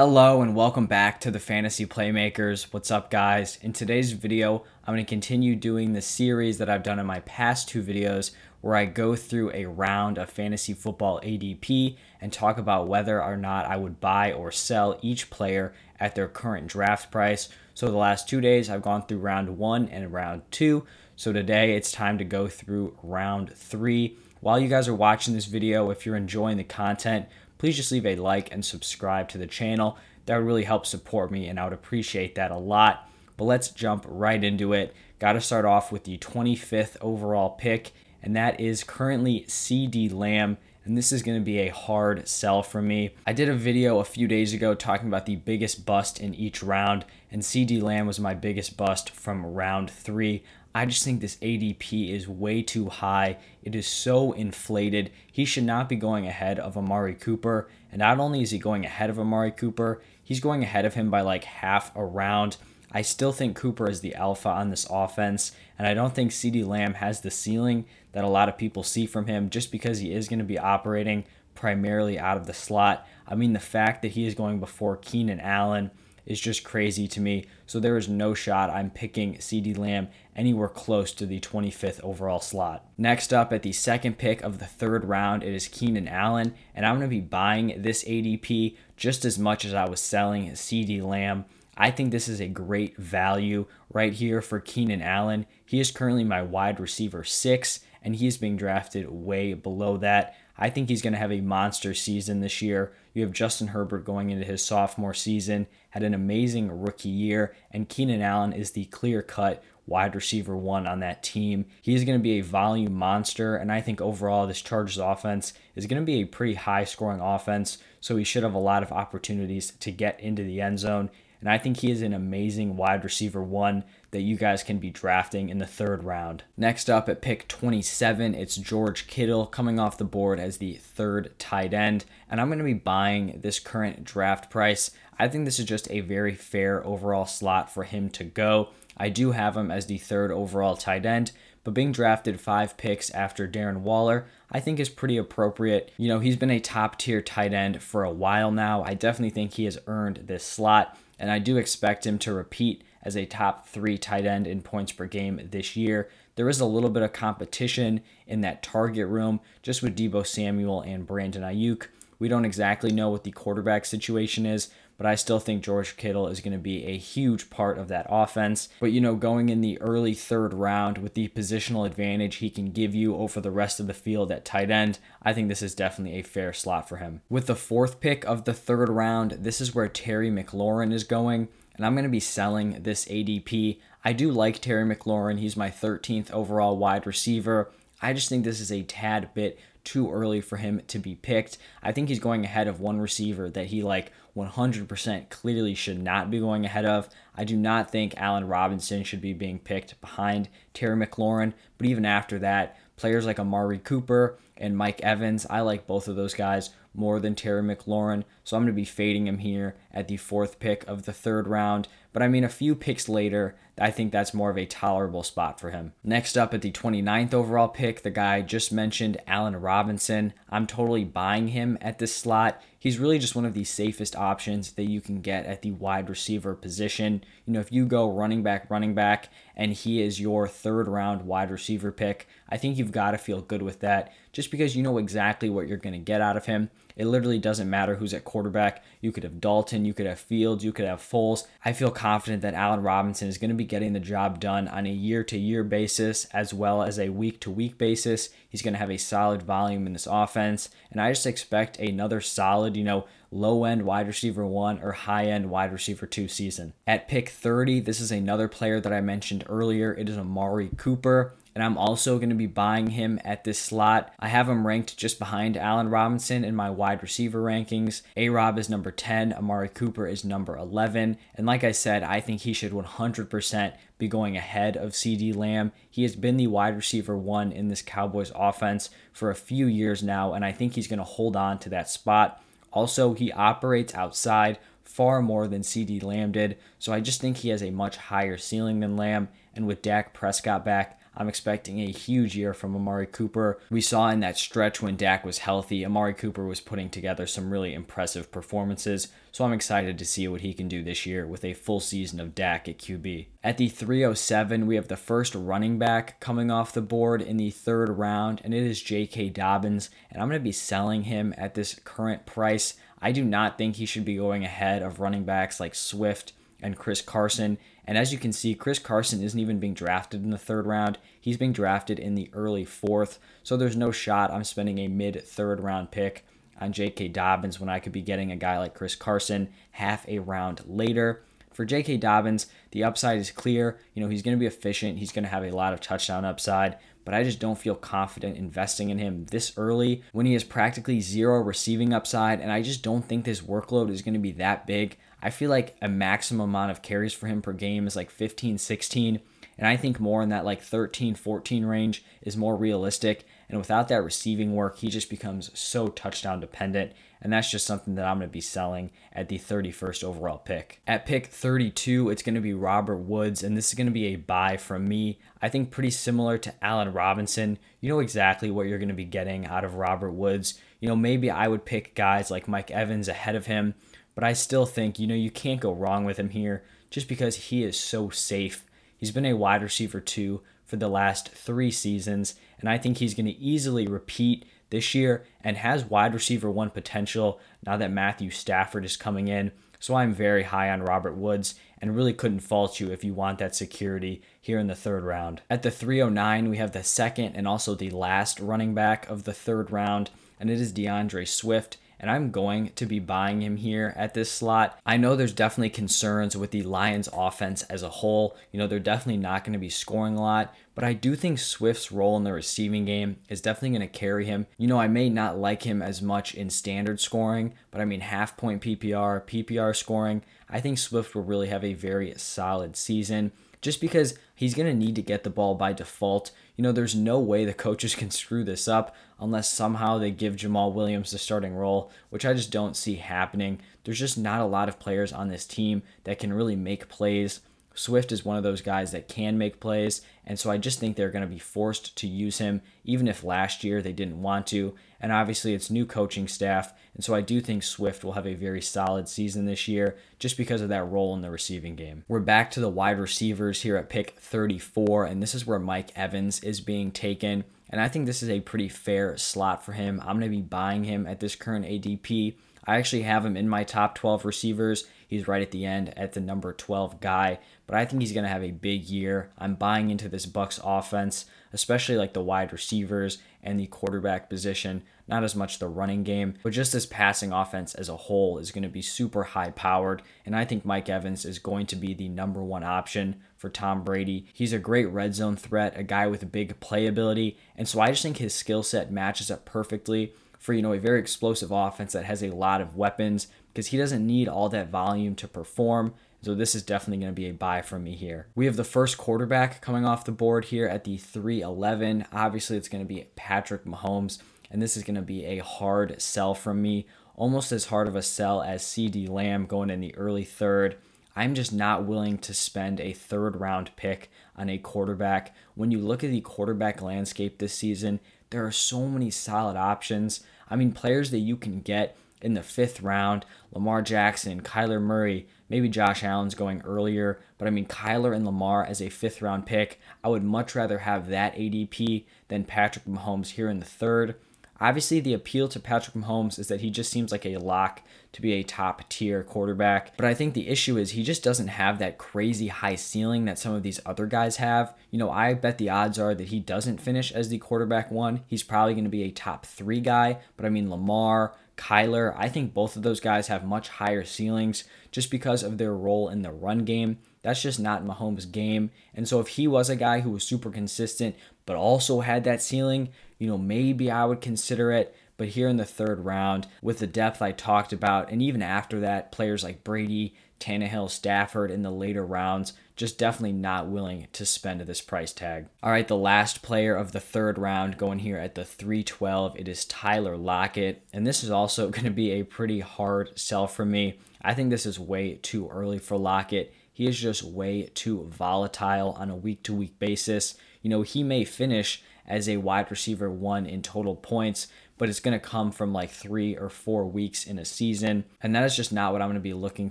Hello and welcome back to the Fantasy Playmakers. What's up, guys? In today's video, I'm going to continue doing the series that I've done in my past two videos where I go through a round of fantasy football ADP and talk about whether or not I would buy or sell each player at their current draft price. So, the last two days, I've gone through round one and round two. So, today it's time to go through round three. While you guys are watching this video, if you're enjoying the content, please just leave a like and subscribe to the channel. That would really help support me, and I would appreciate that a lot. But let's jump right into it. Got to start off with the 25th overall pick, and that is currently CeeDee Lamb. And this is going to be a hard sell for me. I did a video a few days ago talking about the biggest bust in each round, and CeeDee Lamb was my biggest bust from round three. I just think this ADP is way too high. It is so inflated. He should not be going ahead of Amari Cooper. And not only is he going ahead of Amari Cooper, he's going ahead of him by like half a round. I still think Cooper is the alpha on this offense, and I don't think CeeDee Lamb has the ceiling that a lot of people see from him just because he is going to be operating primarily out of the slot. I mean, the fact that he is going before Keenan Allen is just crazy to me. So there is no shot I'm picking CeeDee Lamb anywhere close to the 25th overall slot. Next up at the second pick of the third round, it is Keenan Allen, and I'm going to be buying this ADP just as much as I was selling CeeDee Lamb. I think this is a great value right here for Keenan Allen. He is currently my wide receiver six, and he is being drafted way below that. I think he's going to have a monster season this year. You have Justin Herbert going into his sophomore season, had an amazing rookie year, and Keenan Allen is the clear cut wide receiver one on that team. He's going to be a volume monster, and I think overall this Chargers offense is going to be a pretty high scoring offense, so he should have a lot of opportunities to get into the end zone. And I think he is an amazing wide receiver one that you guys can be drafting in the third round. Next up at pick 27, it's George Kittle coming off the board as the third tight end. And I'm going to be buying this current draft price. I think this is just a very fair overall slot for him to go. I do have him as the third overall tight end, but being drafted five picks after Darren Waller, I think is pretty appropriate. You know, he's been a top tier tight end for a while now. I definitely think he has earned this slot, and I do expect him to repeat as a top three tight end in points per game this year. There is a little bit of competition in that target room just with Deebo Samuel and Brandon Aiyuk. We don't exactly know what the quarterback situation is, but I still think George Kittle is going to be a huge part of that offense. But you know, going in the early third round with the positional advantage he can give you over the rest of the field at tight end, I think this is definitely a fair slot for him. With the fourth pick of the third round, this is where Terry McLaurin is going and I'm going to be selling this ADP. I do like Terry McLaurin. He's my 13th overall wide receiver. I just think this is a tad bit too early for him to be picked. I think he's going ahead of one receiver that he like 100% clearly should not be going ahead of. I do not think Allen Robinson should be being picked behind Terry McLaurin, but even after that, players like Amari Cooper and Mike Evans, I like both of those guys more than Terry McLaurin. So I'm going to be fading him here at the fourth pick of the third round. But I mean, a few picks later, I think that's more of a tolerable spot for him. Next up at the 29th overall pick, the guy I just mentioned, Allen Robinson. I'm totally buying him at this slot. He's really just one of the safest options that you can get at the wide receiver position. You know, if you go running back, running back, and he is your third round wide receiver pick, I think you've got to feel good with that just because you know exactly what you're going to get out of him. It literally doesn't matter who's at quarterback. You could have Dalton, you could have Fields, you could have Foles. I feel confident that Allen Robinson is going to be getting the job done on a year to year basis as well as a week to week basis. He's going to have a solid volume in this offense. And I just expect another solid, you know, low end wide receiver one or high end wide receiver two season. At pick 30, this is another player that I mentioned earlier. It is Amari Cooper and I'm also going to be buying him at this slot. I have him ranked just behind Allen Robinson in my wide receiver rankings. A Rob is number 10, Amari Cooper is number 11. And like I said, I think he should 100% be going ahead of CeeDee Lamb. He has been the wide receiver one in this Cowboys offense for a few years now, and I think he's going to hold on to that spot. Also, he operates outside far more than CeeDee Lamb did, so I just think he has a much higher ceiling than Lamb. And with Dak Prescott back, I'm expecting a huge year from Amari Cooper. We saw in that stretch when Dak was healthy, Amari Cooper was putting together some really impressive performances. So I'm excited to see what he can do this year with a full season of Dak at QB. At the 307, we have the first running back coming off the board in the third round, and it is J.K. Dobbins. And I'm going to be selling him at this current price. I do not think he should be going ahead of running backs like Swift and Chris Carson. And as you can see, Chris Carson isn't even being drafted in the third round. He's being drafted in the early fourth. So there's no shot I'm spending a mid third round pick on J.K. Dobbins when I could be getting a guy like Chris Carson half a round later. For J.K. Dobbins, the upside is clear. You know, he's going to be efficient. He's going to have a lot of touchdown upside, but I just don't feel confident investing in him this early when he has practically zero receiving upside, and I just don't think this workload is going to be that big. I feel like a maximum amount of carries for him per game is like 15, 16. And I think more in that like 13, 14 range is more realistic. And without that receiving work, he just becomes so touchdown dependent. And that's just something that I'm going to be selling at the 31st overall pick. At pick 32, it's going to be Robert Woods, and this is going to be a buy from me. I think pretty similar to Allen Robinson. You know exactly what you're going to be getting out of Robert Woods. You know, maybe I would pick guys like Mike Evans ahead of him, but I still think, you know, you can't go wrong with him here just because he is so safe He's been a wide receiver two for the last three seasons, and I think he's going to easily repeat this year and has wide receiver one potential now that Matthew Stafford is coming in. So I'm very high on Robert Woods and really couldn't fault you if you want that security here in the third round. At the 309, we have the second and also the last running back of the third round, and it is D'Andre Swift and I'm going to be buying him here at this slot. I know there's definitely concerns with the Lions offense as a whole. You know, they're definitely not going to be scoring a lot, but I do think Swift's role in the receiving game is definitely going to carry him. You know, I may not like him as much in standard scoring, but I mean, half point PPR, PPR scoring, I think Swift will really have a very solid season just because he's going to need to get the ball by default. You know, there's no way the coaches can screw this up unless somehow they give Jamaal Williams the starting role, which I just don't see happening. There's just not a lot of players on this team that can really make plays. Swift is one of those guys that can make plays, and so I just think they're going to be forced to use him, even if last year they didn't want to. And obviously, it's new coaching staff, and so I do think Swift will have a very solid season this year just because of that role in the receiving game. We're back to the wide receivers here at pick 34, and this is where Mike Evans is being taken. And I think this is a pretty fair slot for him. I'm going to be buying him at this current ADP. I actually have him in my top 12 receivers. He's right at the end at the number 12 guy, but I think he's going to have a big year. I'm buying into this Bucs offense, especially like the wide receivers and the quarterback position, not as much the running game, but just this passing offense as a whole is going to be super high powered, and I think Mike Evans is going to be the number one option for Tom Brady. He's a great red zone threat, a guy with big playability, and so I just think his skill set matches up perfectly for you know a very explosive offense that has a lot of weapons because he doesn't need all that volume to perform. So this is definitely going to be a buy for me here. We have the first quarterback coming off the board here at the 311. Obviously, it's going to be Patrick Mahomes, and this is going to be a hard sell from me, almost as hard of a sell as CeeDee Lamb going in the early third. I'm just not willing to spend a third round pick on a quarterback. When you look at the quarterback landscape this season, there are so many solid options. I mean, players that you can get in the fifth round Lamar Jackson, Kyler Murray, maybe Josh Allen's going earlier, but I mean, Kyler and Lamar as a fifth round pick, I would much rather have that ADP than Patrick Mahomes here in the third. Obviously, the appeal to Patrick Mahomes is that he just seems like a lock to be a top tier quarterback. But I think the issue is he just doesn't have that crazy high ceiling that some of these other guys have. You know, I bet the odds are that he doesn't finish as the quarterback one. He's probably going to be a top three guy. But I mean, Lamar, Kyler, I think both of those guys have much higher ceilings just because of their role in the run game. That's just not Mahomes' game. And so if he was a guy who was super consistent but also had that ceiling, you know, maybe I would consider it. But here in the third round, with the depth I talked about, and even after that, players like Brady, Tannehill, Stafford in the later rounds, just definitely not willing to spend this price tag. All right, the last player of the third round going here at the 312, it is Tyler Lockett. And this is also going to be a pretty hard sell for me. I think this is way too early for Lockett. He is just way too volatile on a week to week basis. You you know, he may finish as a wide receiver one in total points, but it's going to come from like three or four weeks in a season. And that is just not what I'm going to be looking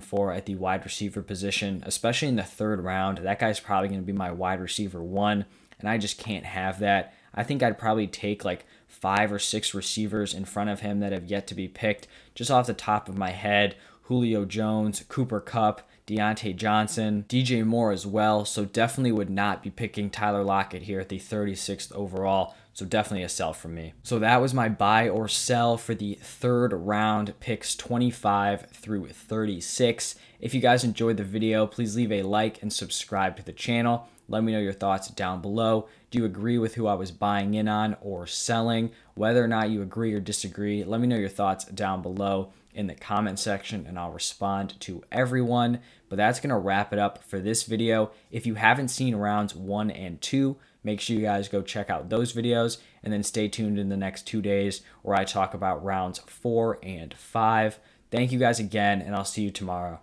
for at the wide receiver position, especially in the third round. That guy's probably going to be my wide receiver one, and I just can't have that. I think I'd probably take like five or six receivers in front of him that have yet to be picked just off the top of my head. Julio Jones, Cooper Kupp, Diontae Johnson, DJ Moore as well. So definitely would not be picking Tyler Lockett here at the 36th overall. So definitely a sell for me. So that was my buy or sell for the third round picks 25 through 36. If you guys enjoyed the video, please leave a like and subscribe to the channel. Let me know your thoughts down below. Do you agree with who I was buying in on or selling? Whether or not you agree or disagree, let me know your thoughts down below in the comment section and I'll respond to everyone. But that's going to wrap it up for this video. If you haven't seen rounds one and two, make sure you guys go check out those videos and then stay tuned in the next two days where I talk about rounds four and five. Thank you guys again, and I'll see you tomorrow.